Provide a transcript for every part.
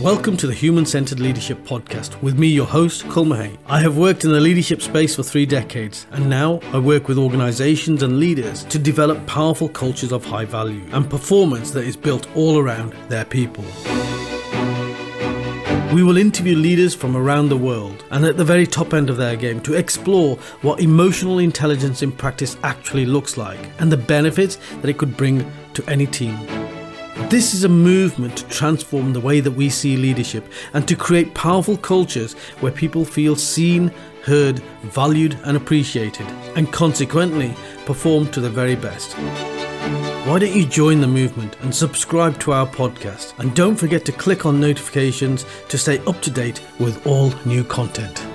Welcome to the Human Centered Leadership Podcast with me, your host, Kul Mahay. I have worked in the leadership space for three decades, and now I work with organizations and leaders to develop powerful cultures of high value and performance that is built all around their people. We will interview leaders from around the world and at the very top end of their game to explore what emotional intelligence in practice actually looks like and the benefits that it could bring to any team. This is a movement to transform the way that we see leadership and to create powerful cultures where people feel seen, heard, valued, and appreciated, and consequently perform to their very best. Why don't you join the movement and subscribe to our podcast? And don't forget to click on notifications to stay up to date with all new content.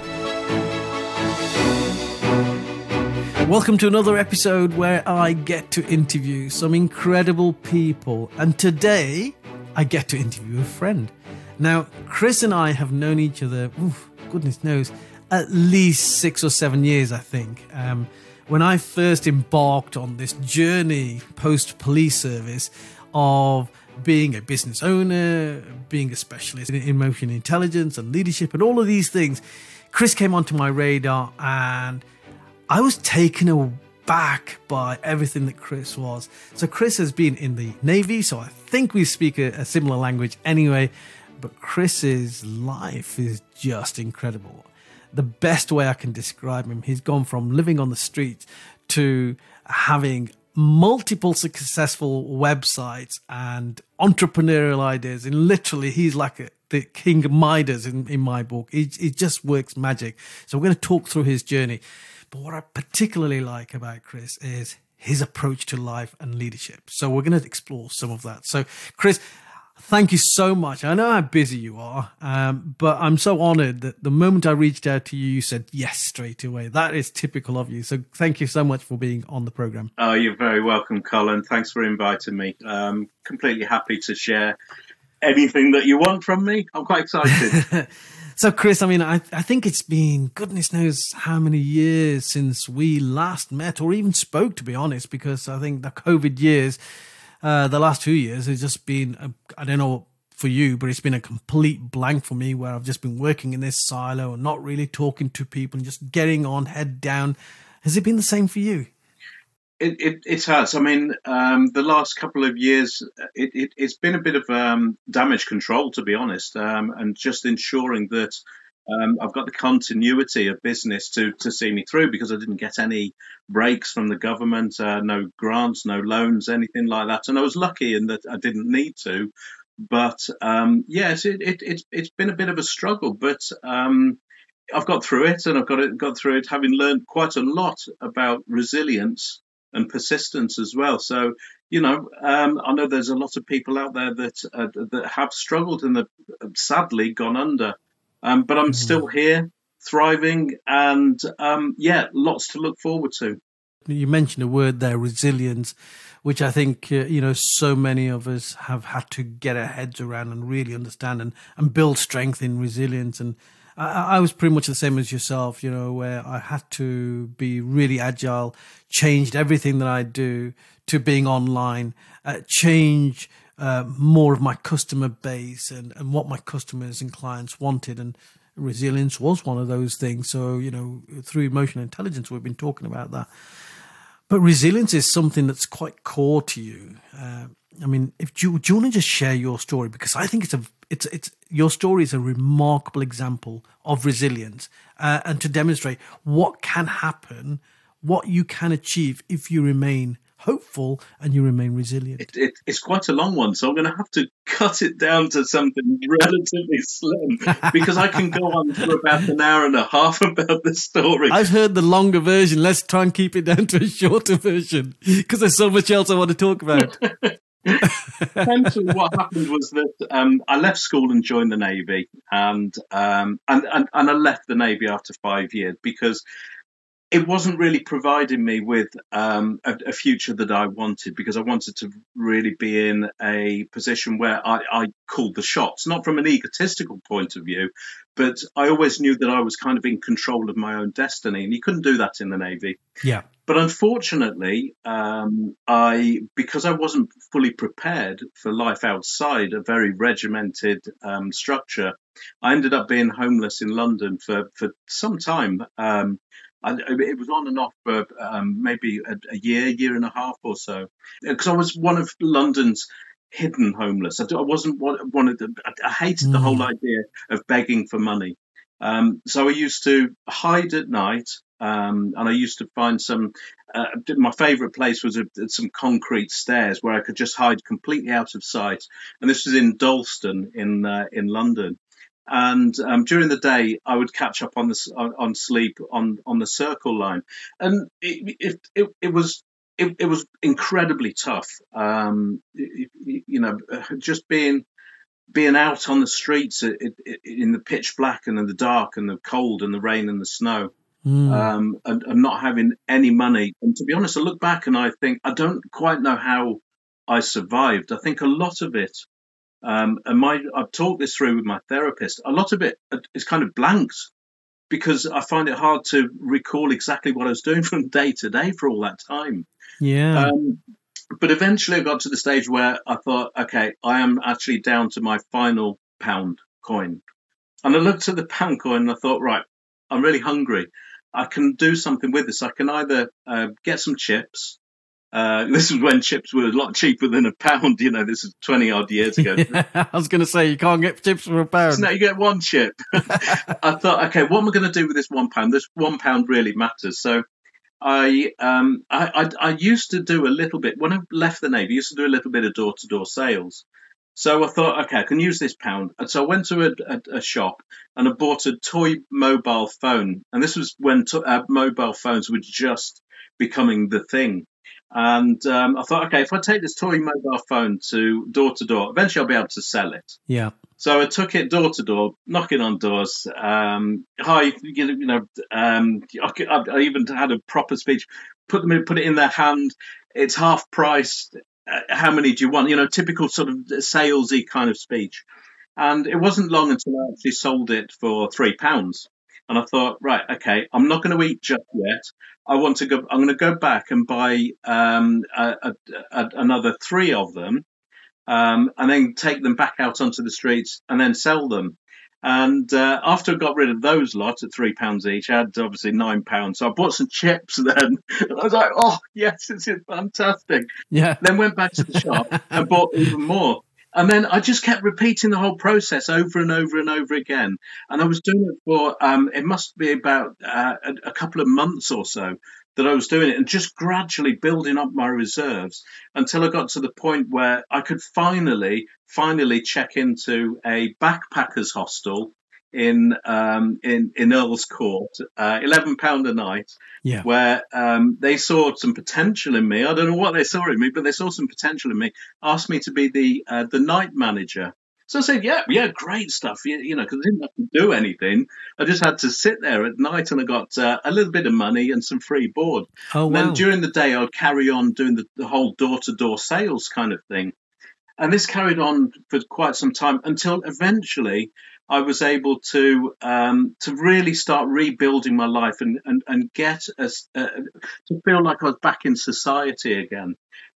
Welcome to another episode where I get to interview some incredible people. And today I get to interview a friend. Now, Chris and I have known each other, oof, goodness knows, at least six or seven years, I think. Um, when I first embarked on this journey post police service of being a business owner, being a specialist in emotion intelligence and leadership, and all of these things, Chris came onto my radar and I was taken aback by everything that Chris was. So, Chris has been in the Navy, so I think we speak a, a similar language anyway. But Chris's life is just incredible. The best way I can describe him, he's gone from living on the streets to having multiple successful websites and entrepreneurial ideas. And literally, he's like a, the king of Midas in, in my book. He, he just works magic. So, we're going to talk through his journey. But what I particularly like about Chris is his approach to life and leadership. So we're going to explore some of that. So, Chris, thank you so much. I know how busy you are, um, but I'm so honored that the moment I reached out to you, you said yes straight away. That is typical of you. So thank you so much for being on the program. Oh, you're very welcome, Colin. Thanks for inviting me. Um, completely happy to share anything that you want from me. I'm quite excited. So, Chris, I mean, I, I think it's been goodness knows how many years since we last met or even spoke, to be honest, because I think the COVID years, uh, the last two years, has just been, I don't know for you, but it's been a complete blank for me where I've just been working in this silo and not really talking to people and just getting on head down. Has it been the same for you? It, it, it has. I mean, um, the last couple of years, it, it, has been a bit of um, damage control, to be honest, um, and just ensuring that um, I've got the continuity of business to, to see me through because I didn't get any breaks from the government, uh, no grants, no loans, anything like that. And I was lucky in that I didn't need to. But um, yes, it, it, it, it's been a bit of a struggle, but um, I've got through it and I've got it, got through it having learned quite a lot about resilience and persistence as well. So, you know, um, I know there's a lot of people out there that uh, that have struggled and that sadly gone under, um, but I'm mm. still here, thriving, and um, yeah, lots to look forward to. You mentioned a word there, resilience, which I think uh, you know so many of us have had to get our heads around and really understand and, and build strength in resilience and I, I, was pretty much the same as yourself, you know, where I had to be really agile, changed everything that I do to being online, uh, change uh, more of my customer base and, and what my customers and clients wanted. And resilience was one of those things. So, you know, through emotional intelligence, we've been talking about that. But resilience is something that's quite core to you. Uh, I mean, if do you, do you want to just share your story because I think it's a it's it's your story is a remarkable example of resilience uh, and to demonstrate what can happen, what you can achieve if you remain hopeful and you remain resilient. It, it, it's quite a long one, so I'm going to have to cut it down to something relatively slim because I can go on for about an hour and a half about this story. I've heard the longer version. Let's try and keep it down to a shorter version because there's so much else I want to talk about. Essentially, what happened was that um, I left school and joined the navy, and, um, and and and I left the navy after five years because it wasn't really providing me with um, a, a, future that I wanted because I wanted to really be in a position where I, I, called the shots, not from an egotistical point of view, but I always knew that I was kind of in control of my own destiny, and you couldn't do that in the navy. Yeah. but unfortunately, um, I because I wasn't fully prepared for life outside a very regimented um, structure, I ended up being homeless in London for for some time. I, it was on and off for um, maybe a, a, year, year and a half or so, because I was one of London's hidden homeless. I, I wasn't one, one of the. I, hated mm. the whole hmm. idea of begging for money. Um, so I used to hide at night, um, and I used to find some. Uh, my favourite place was a, some concrete stairs where I could just hide completely out of sight. And this was in Dalston in uh, in London. And um, during the day, I would catch up on the on, on sleep on on the Circle line, and it it, it, it was it, it, was incredibly tough. Um, you know, just being being out on the streets in the pitch black and in the dark and the cold and the rain and the snow. Mm. Um, and, and, not having any money. And to be honest, I look back and I think I don't quite know how I survived. I think a lot of it, um, and my I've talked this through with my therapist. A lot of it is kind of blanked because I find it hard to recall exactly what I was doing from day to day for all that time. Yeah. Um, but eventually I got to the stage where I thought, okay, I am actually down to my final pound coin. And I looked at the pound coin and I thought, right, I'm really hungry. I can do something with this. I can either uh, get some chips. Uh, this was when chips were a lot cheaper than a pound. You know, this is 20 odd years ago. yeah, I was going to say, you can't get chips for a pound. No, you get one chip. I thought, okay, what am I going to do with this one pound? This one pound really matters. So I, um, I, I, I used to do a little bit when I left the navy. I used to do a little bit of door to door sales. So I thought, okay, I can use this pound. And so I went to a, a, a shop and I bought a toy mobile phone. And this was when to, uh, mobile phones were just becoming the thing. And um, I thought, okay, if I take this toy mobile phone to door to door, eventually I'll be able to sell it. Yeah. So I took it door to door, knocking on doors. Um, hi, you know, um, I, I, even had a proper speech. Put them in, put it in their hand. It's half price. Uh, how many do you want? You know, typical sort of salesy kind of speech. And it wasn't long until I actually sold it for three pounds. And I thought, right, okay, I'm not going to eat just yet. I want to go. I'm going to go back and buy um, a, a, a, another three of them, um, and then take them back out onto the streets and then sell them. And uh, after I got rid of those lots at three pounds each, I had obviously nine pounds. So I bought some chips then. I was like, oh, yes, this is fantastic. Yeah. Then went back to the shop and bought even more. And then I just kept repeating the whole process over and over and over again. And I was doing it for, um, it must be about uh, a, a couple of months or so that I was doing it and just gradually building up my reserves until I got to the point where I could finally, finally check into a backpackers hostel in um, in in Earl's Court, uh, eleven pound a night. Yeah. Where um, they saw some potential in me. I don't know what they saw in me, but they saw some potential in me. Asked me to be the uh, the night manager. So I said, yeah, yeah, great stuff. You, you know, because I didn't have to do anything. I just had to sit there at night and I got uh, a little bit of money and some free board. Oh, and wow. then during the day, I'd carry on doing the, the whole door to door sales kind of thing. And this carried on for quite some time until eventually I was able to um, to really start rebuilding my life and and, and get us uh, to feel like I was back in society again.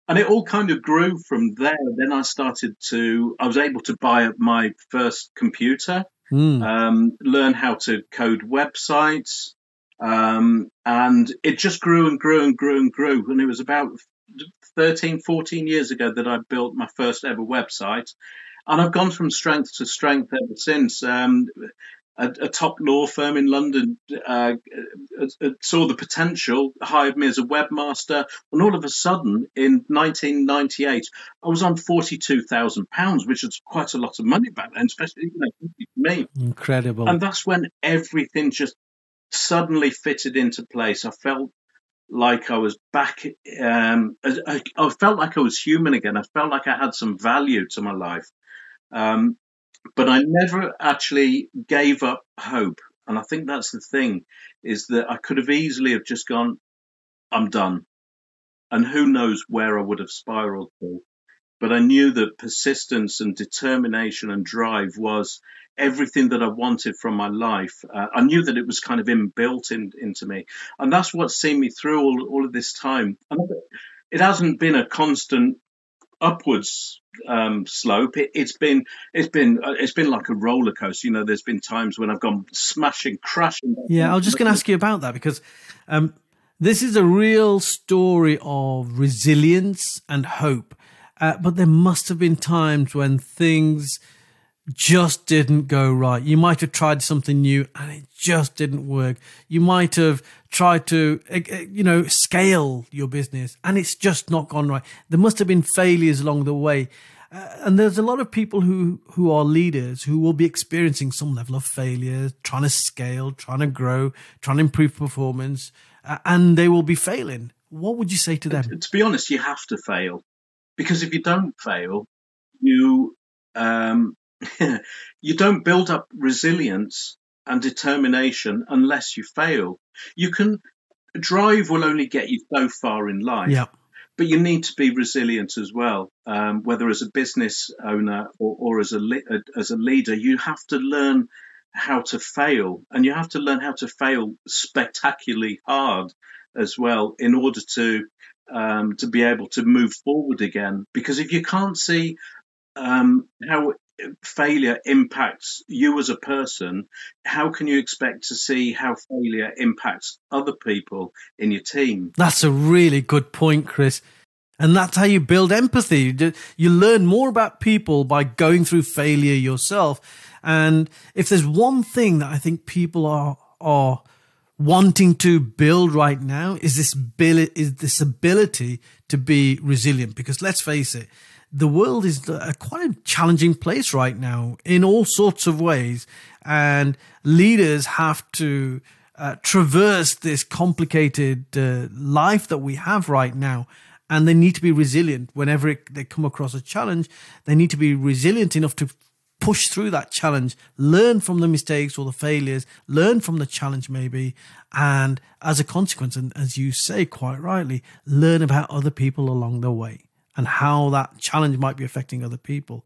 And it all kind of grew from there. Then I started to I was able to buy my first computer, mm. um, learn how to code websites, um, and it just grew and grew and grew and grew. And it was about 13, 14 years ago that I built my first ever website and I've gone from strength to strength ever since. Um, a, a, top law firm in London uh, uh, saw the potential, hired me as a webmaster, and all of a sudden, in 1998, I was on forty-two thousand pounds, which was quite a lot of money back then, especially you know, for me. Incredible. And that's when everything just suddenly fitted into place. I felt like I was back. Um, I, I, felt like I was human again. I felt like I had some value to my life. Um, but I never actually gave up hope. And I think that's the thing is that I could have easily have just gone, I'm done. And who knows where I would have spiraled to. but I knew that persistence and determination and drive was everything that I wanted from my life. Uh, I knew that it was kind of inbuilt in, into me, and that's what's seen me through all, all of this time. And it hasn't been a constant upwards um, slope. It, has been it's been uh, it's been like a roller coaster. You know, there's been times when I've gone smashing, crashing. Yeah, I was just going to ask you about that because um, this is a real story of resilience and hope. Uh, but there must have been times when things just didn't go right. You might have tried something new and it just didn't work. You might have tried to, eh, eh, you know, scale your business and it's just not gone right. There must have been failures along the way. Uh, and there's a lot of people who, who are leaders who will be experiencing some level of failure, trying to scale, trying to grow, trying to improve performance, uh, and they will be failing. What would you say to them? To be honest, you have to fail because if you don't fail, you um, you don't build up resilience and determination unless you fail. You can drive will only get you so far in life. Yeah. But you need to be resilient as well. Um, whether as a business owner or, or as a as a leader, you have to learn how to fail, and you have to learn how to fail spectacularly hard as well in order to um, to be able to move forward again. Because if you can't see um, how failure impacts you as a person, how can you expect to see how failure impacts other people in your team? That's a really good point, Chris. And that's how you build empathy. You learn more about people by going through failure yourself. And if there's one thing that I think people are, are wanting to build right now is this is this ability to be resilient. Because let's face it, the world is a quite a challenging place right now in all sorts of ways, and leaders have to uh, traverse this complicated uh, life that we have right now. And they need to be resilient whenever it, they come across a challenge. They need to be resilient enough to push through that challenge, learn from the mistakes or the failures, learn from the challenge maybe, and as a consequence, and as you say quite rightly, learn about other people along the way and how that challenge might be affecting other people.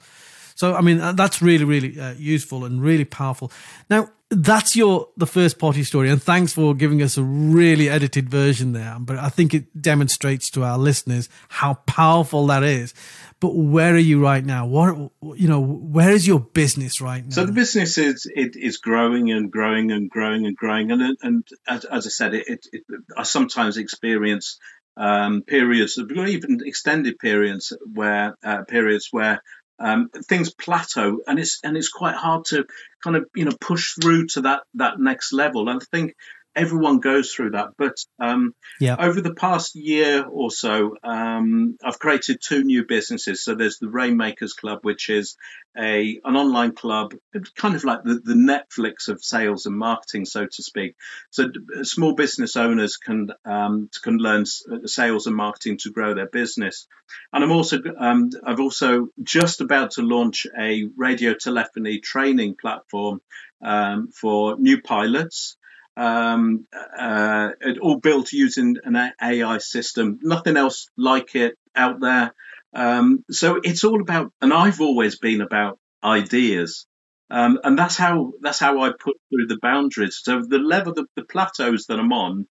So, I mean, that's really, really uh, useful and really powerful. Now, that's your the first party story, and thanks for giving us a really edited version there. But I think it demonstrates to our listeners how powerful that is. But where are you right now? What you know? Where is your business right now? So the business is it is growing and growing and growing and growing, and and as, as I said, it, it, it I sometimes experience um, periods, even extended periods where uh, periods where um, things plateau, and it's and it's quite hard to kind of you know push through to that that next level. And I think everyone goes through that. But um, yeah. over the past year or so, um, I've created two new businesses. So there's the Rainmakers Club, which is a an online club, kind of like the, the Netflix of sales and marketing, so to speak. So small business owners can um, can learn sales and marketing to grow their business. And I'm also um, I've also just about to launch a radio telephony training platform um, for new pilots um, uh, it all built using an AI system, nothing else like it out there. Um, so it's all about, and I've always been about ideas. Um, and that's how that's how I put through the boundaries. So the level, the, the plateaus that I'm on,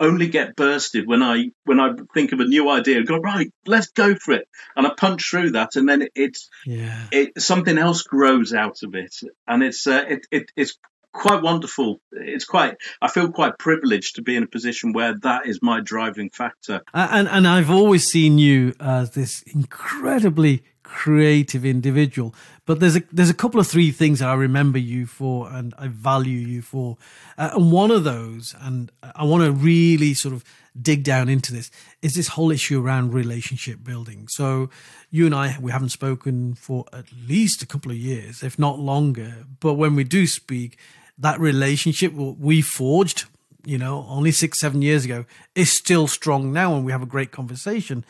only get bursted when I when I think of a new idea and go right, let's go for it, and I punch through that, and then it, it's yeah. it something else grows out of it, and it's uh, it, it it's quite wonderful. It's quite. I feel quite privileged to be in a position where that is my driving factor. And and I've always seen you as this incredibly creative individual. But there's a there's a couple of three things that I remember you for, and I value you for. Uh, and one of those, and I want to really sort of dig down into this, is this whole issue around relationship building. So you and I we haven't spoken for at least a couple of years, if not longer. But when we do speak, that relationship we forged, you know, only six, seven years ago is still strong now and we have a great conversation.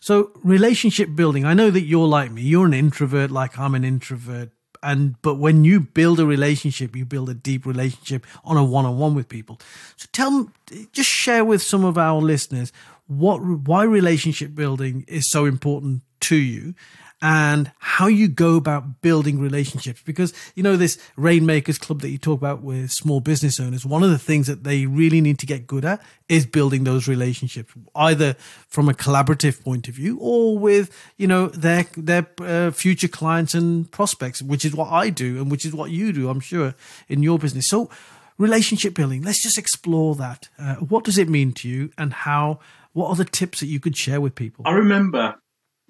So relationship building, I know that you're like me, you're an introvert like I'm an introvert. And but when you build a relationship, you build a deep relationship on a one-on-one with people. So tell just share with some of our listeners what why relationship building is so important to you and how you go about building relationships. Because, you know, this Rainmakers Club that you talk about with small business owners, one of the things that they really need to get good at is building those relationships, either from a collaborative point of view or with, you know, their, their uh, future clients and prospects, which is what I do and which is what you do, I'm sure, in your business. So, relationship building, let's just explore that. Uh, what does it mean to you and how, what are the tips that you could share with people? I remember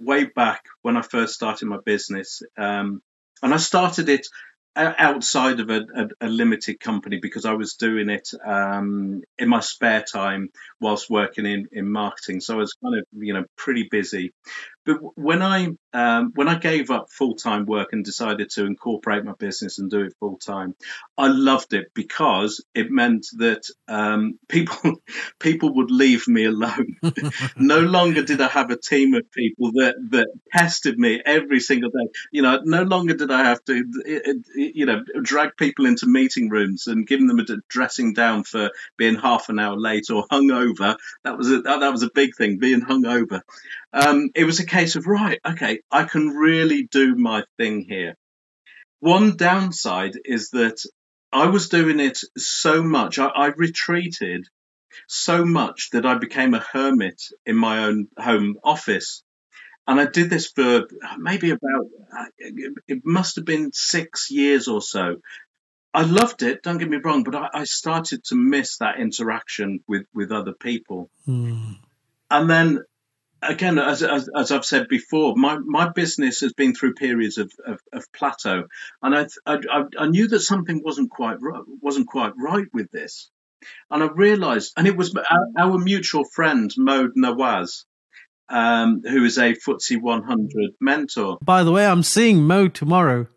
way back when I first started my business, um, and I started it outside of a, a, a, limited company because I was doing it um, in my spare time whilst working in, in marketing. So I was kind of you know pretty busy. But when I um, when I gave up full time work and decided to incorporate my business and do it full time, I loved it because it meant that um, people people would leave me alone. no longer did I have a team of people that that pestered me every single day. You know, no longer did I have to you know drag people into meeting rooms and give them a dressing down for being half an hour late or hungover. That was a, that, that was a big thing, being hungover. Um, it was a case of right, okay, I can really do my thing here. One downside is that I was doing it so much, I, I retreated so much that I became a hermit in my own home office. And I did this for maybe about, it must have been six years or so. I loved it, don't get me wrong, but I, I started to miss that interaction with, with other people. Mm. And then again, as, as, as, I've said before, my, my business has been through periods of, of, of plateau, and I, I, I knew that something wasn't quite right, wasn't quite right with this, and I realised, and it was our, our mutual friend Mo Nawaz. Um, who is a FTSE 100 mentor. By the way, I'm seeing Mo tomorrow.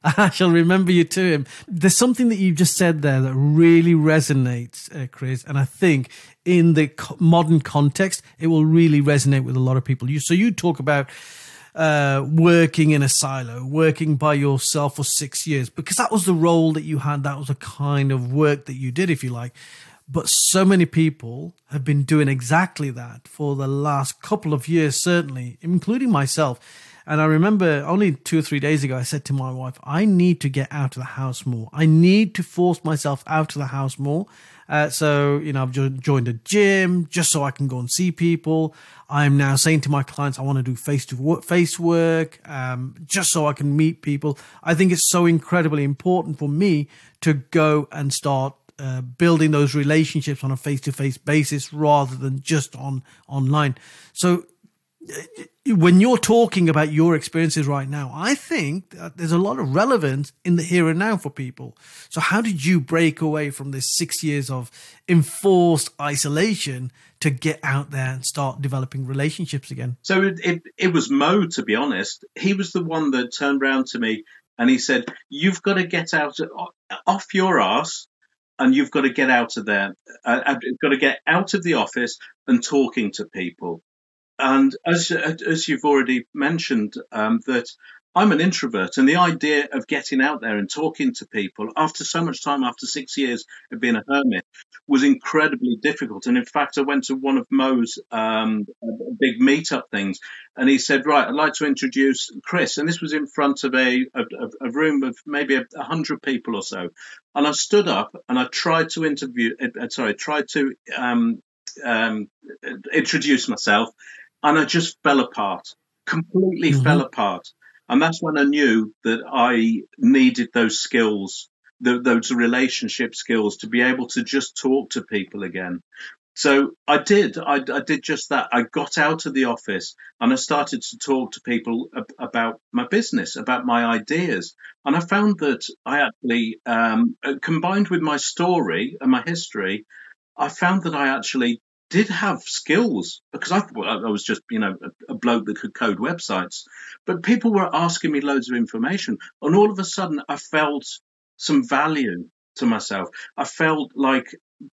I shall remember you to him. There's something that you just said there that really resonates, uh, Chris, and I think in the modern context, it will really resonate with a lot of people. You so you talk about uh, working in a silo, working by yourself for six years, because that was the role that you had. That was the kind of work that you did, if you like. But so many people have been doing exactly that for the last couple of years, certainly, including myself. And I remember only two or three days ago, I said to my wife, I need to get out of the house more. I need to force myself out of the house more. Uh, so, you know, I've joined a gym just so I can go and see people. I'm now saying to my clients, I want to do face to face work, um, just so I can meet people. I think it's so incredibly important for me to go and start uh, building those relationships on a face to face basis rather than just on online. So when you're talking about your experiences right now, I think there's a lot of relevance in the here and now for people. So, how did you break away from this six years of enforced isolation to get out there and start developing relationships again? So, it, it, it was Mo, to be honest. He was the one that turned around to me and he said, You've got to get out of, off your ass and you've got to get out of there. Uh, uh got to get out of the office and talking to people. And as as you've already mentioned, um, that I'm an introvert, and the idea of getting out there and talking to people after so much time, after six years of being a hermit, was incredibly difficult. And in fact, I went to one of Mo's um, big meetup things, and he said, "Right, I'd like to introduce Chris." And this was in front of a a, a room of maybe a, hundred people or so. And I stood up and I tried to interview, uh, sorry, tried to um, um, introduce myself and I just fell apart, completely mm-hmm. fell apart. And that's when I knew that I needed those skills, the, those relationship skills to be able to just talk to people again. So I did. I, I, did just that. I got out of the office and I started to talk to people ab- about my business, about my ideas. And I found that I actually, um, uh, combined with my story and my history, I found that I actually did have skills because I thought I was just, you know, a, a, bloke that could code websites. But people were asking me loads of information. And all of a sudden, I felt some value to myself. I felt like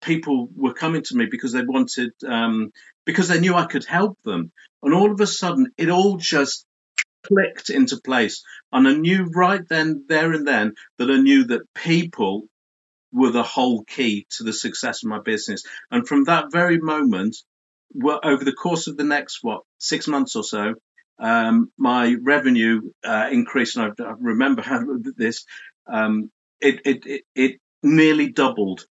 people were coming to me because they wanted, um, because they knew I could help them. And all of a sudden, it all just clicked into place. And I knew right then, there and then, that I knew that people were the whole key to the success of my business. And from that very moment, well, over the course of the next, what, six months or so, um, my revenue uh, increased, and I, I remember how this. Um, it, it, it it nearly doubled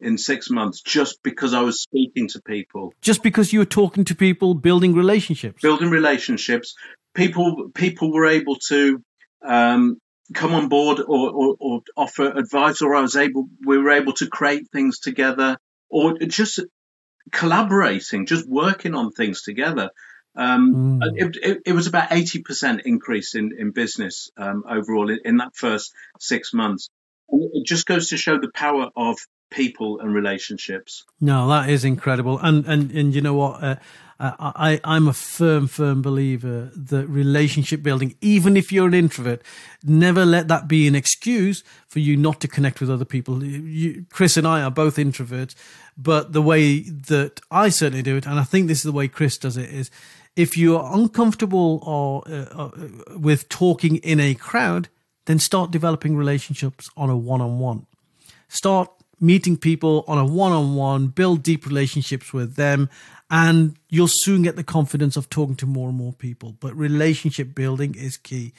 in six months just because I was speaking to people. Just because you were talking to people, building relationships. Building relationships. People people were able to um, come on board or, or, or, offer advice, or I was able we were able to create things together, or just collaborating, just working on things together. Um, mm. it, it, it, was about 80% increase in, in business um, overall in, in, that first six months. It just goes to show the power of people and relationships. No, that is incredible. And and and you know what? Uh, uh, I I'm a firm firm believer that relationship building, even if you're an introvert, never let that be an excuse for you not to connect with other people. You, Chris and I are both introverts, but the way that I certainly do it, and I think this is the way Chris does it, is if you're uncomfortable or uh, uh, with talking in a crowd, then start developing relationships on a one-on-one. Start meeting people on a one on one, build deep relationships with them, and you'll soon get the confidence of talking to more and more people. But relationship building is key.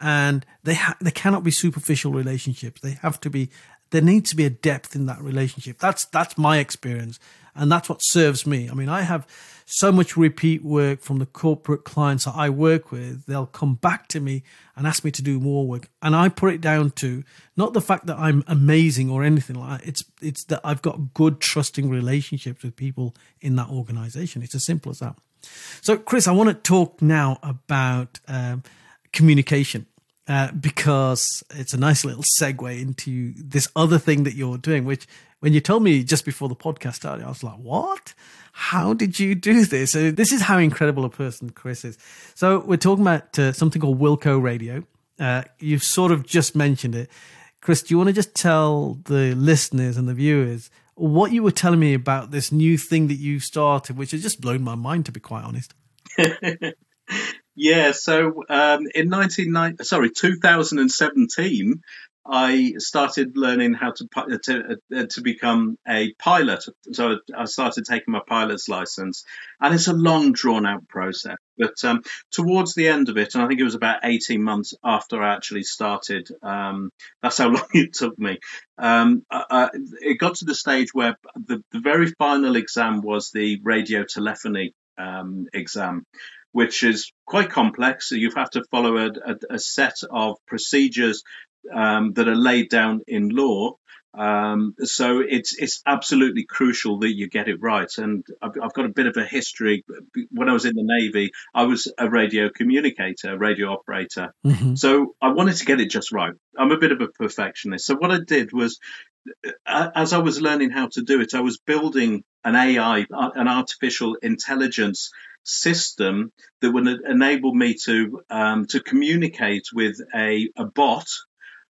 And they ha- they cannot be superficial relationships. They have to be there needs to be a depth in that relationship. That's that's my experience, and that's what serves me. I mean, I have so much repeat work from the corporate clients that I work with. They'll come back to me and ask me to do more work, and I put it down to not the fact that I'm amazing or anything like that. It's it's that I've got good, trusting relationships with people in that organization. It's as simple as that. So, Chris, I want to talk now about um, communication. Uh, because it's a nice little segue into this other thing that you're doing, which when you told me just before the podcast started, I was like, what? How did you do this? So this is how incredible a person Chris is. So we're talking about uh, something called Wilco Radio. Uh, you've sort of just mentioned it. Chris, do you want to just tell the listeners and the viewers what you were telling me about this new thing that you started, which has just blown my mind, to be quite honest? yeah, so um, in 1990, sorry, 2017, I started learning how to to, uh, to become a pilot. So I started taking my pilot's license, and it's a long, drawn out process. But um, towards the end of it, and I think it was about eighteen months after I actually started, um, that's how long it took me. Um, I, it got to the stage where the, the very final exam was the radio telephony um, exam which is quite complex. So you have to follow a, a, a, set of procedures um, that are laid down in law. Um, so it's it's absolutely crucial that you get it right. And I've, I've, got a bit of a history. When I was in the Navy, I was a radio communicator, radio operator. Mm-hmm. So I wanted to get it just right. I'm a bit of a perfectionist. So what I did was, as I was learning how to do it, I was building an AI, an artificial intelligence system that would enable me to um, to communicate with a, a bot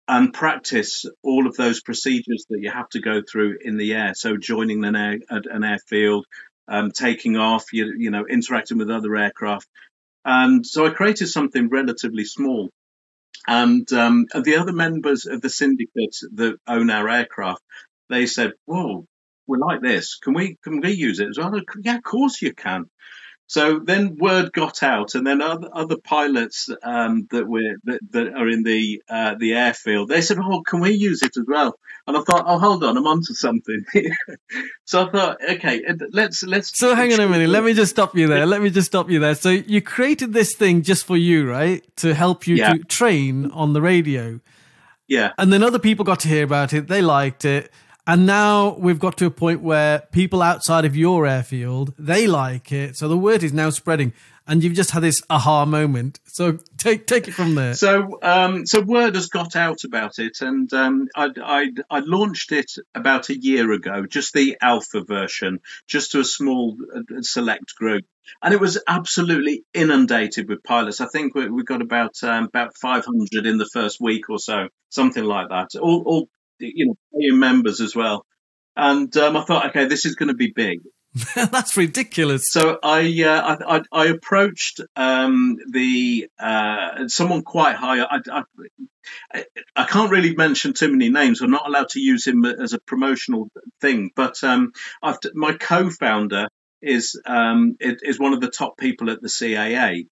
and practice all of those procedures that you have to go through in the air. So joining an air, an airfield, um, taking off, you, you know, interacting with other aircraft. And so I created something relatively small. And, um, the other members of the syndicate that own our aircraft, they said, "Whoa, we like this. Can we can we use it as well?" Yeah, of course you can. So then word got out, and then other, other pilots um, that were that, that, are in the uh, the airfield, they said, "Oh, can we use it as well?" And I thought, "Oh, hold on, I'm onto something." so I thought, "Okay, let's let's." So hang on a minute. Let me just stop you there. Let me just stop you there. So you created this thing just for you, right? To help you yeah. to train on the radio. Yeah. And then other people got to hear about it. They liked it. And now we've got to a point where people outside of your airfield, they like it. So the word is now spreading and you've just had this aha moment. So take take it from there. So um, so word has got out about it, and um, I, I, I launched it about a year ago, just the alpha version, just to a small uh, select group, and it was absolutely inundated with pilots. I think we, we got about um, about 500 in the first week or so, something like that. All, all you know, paying members as well. And um, I thought, okay, this is going to be big. That's ridiculous. So I uh, I, I, I, approached um, the uh, someone quite high. I, I, I, can't really mention too many names. I'm not allowed to use him as a promotional thing. But um, my co-founder is um, is one of the top people at the CAA.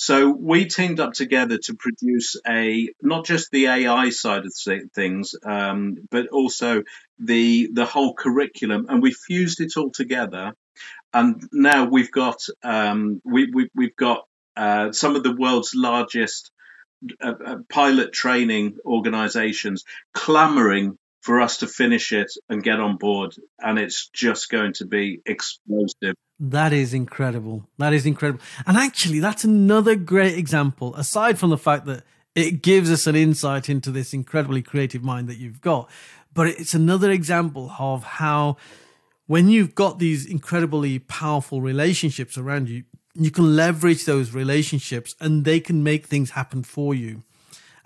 So we teamed up together to produce a not just the AI side of things, um, but also the the whole curriculum, and we fused it all together. And now we've got um, we, we we've got uh, some of the world's largest uh, uh, pilot training organizations clamoring for us to finish it and get on board. And it's just going to be explosive. That is incredible. That is incredible. And actually, that's another great example, aside from the fact that it gives us an insight into this incredibly creative mind that you've got. But it's another example of how, when you've got these incredibly powerful relationships around you, you can leverage those relationships and they can make things happen for you.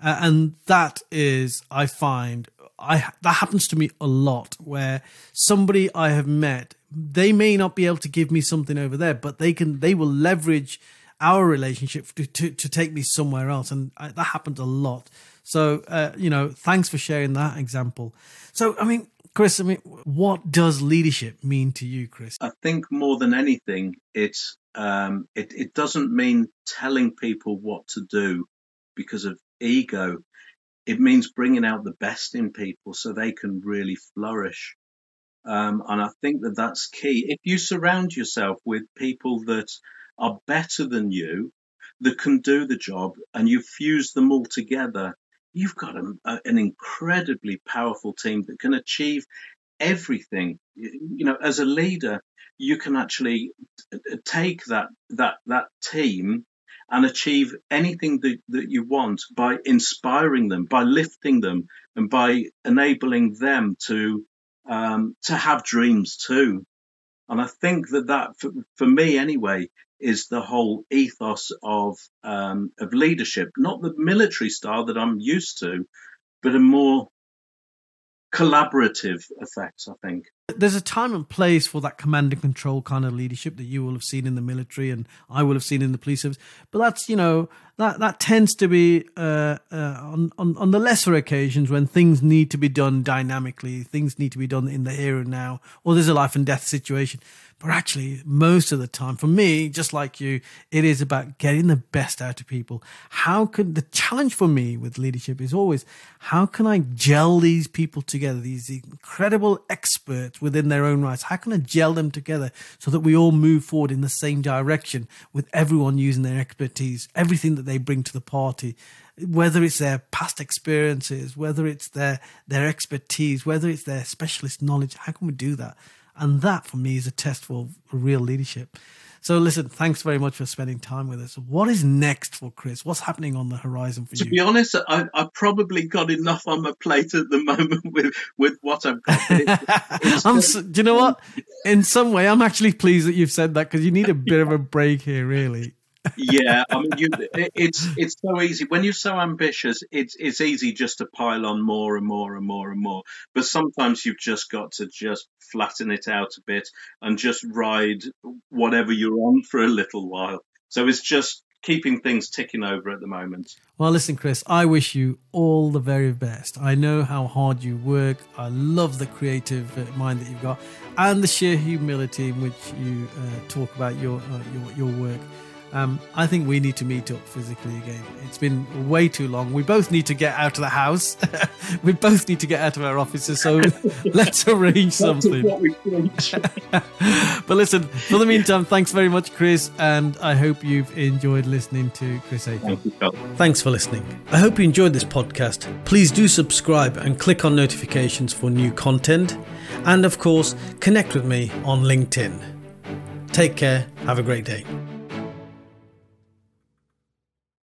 Uh, and that is, I find, I that happens to me a lot where somebody I have met, they may not be able to give me something over there, but they can, they will leverage our relationship to, to, to take me somewhere else. And I, that happens a lot. So, uh, you know, thanks for sharing that example. So, I mean, Chris, I mean, what does leadership mean to you, Chris? I think more than anything, it's um, it, it doesn't mean telling people what to do because of ego. It means bringing out the best in people so they can really flourish. Um, and I think that that's key. If you surround yourself with people that are better than you, that can do the job, and you fuse them all together, you've got a, a, an incredibly powerful team that can achieve everything. You know, as a leader, you can actually take that that that team and achieve anything that, that you want by inspiring them, by lifting them, and by enabling them to um, to have dreams too. And I think that that, for, for me anyway, is the whole ethos of um, of leadership, not the military style that I'm used to, but a more collaborative effects, I think. There's a time and place for that command and control kind of leadership that you will have seen in the military and I will have seen in the police service. But that's, you know, that, that tends to be uh, uh, on, on, on the lesser occasions when things need to be done dynamically, things need to be done in the here and now, or there's a life and death situation. But actually, most of the time, for me, just like you, it is about getting the best out of people. How can the challenge for me with leadership is always how can I gel these people together, these incredible experts within their own rights? How can I gel them together so that we all move forward in the same direction with everyone using their expertise, everything that they bring to the party? whether it's their past experiences, whether it's their their expertise, whether it's their specialist knowledge, how can we do that? And that for me is a test for real leadership. So listen, thanks very much for spending time with us. What is next for Chris? What's happening on the horizon for to you? To be honest, I, have probably got enough on my plate at the moment with, with what I've got. It, I'm, do you know what? In some way, I'm actually pleased that you've said that because you need a bit of a break here, really yeah, I mean, you, it's it's so easy when you're so ambitious. It's it's easy just to pile on more and more and more and more. But sometimes you've just got to just flatten it out a bit and just ride whatever you're on for a little while. So it's just keeping things ticking over at the moment. Well, listen, Chris, I wish you all the very best. I know how hard you work. I love the creative uh, mind that you've got and the sheer humility in which you uh, talk about your, uh, your your work. Um, I think we need to meet up physically again. It's been way too long. We both need to get out of the house. we both need to get out of our offices. So let's arrange something. but listen, for the meantime, thanks very much, Chris. And I hope you've enjoyed listening to Chris Haycock. Thank Thanks for listening. I hope you enjoyed this podcast. Please do subscribe and click on notifications for new content. And of course, connect with me on LinkedIn. Take care. Have a great day.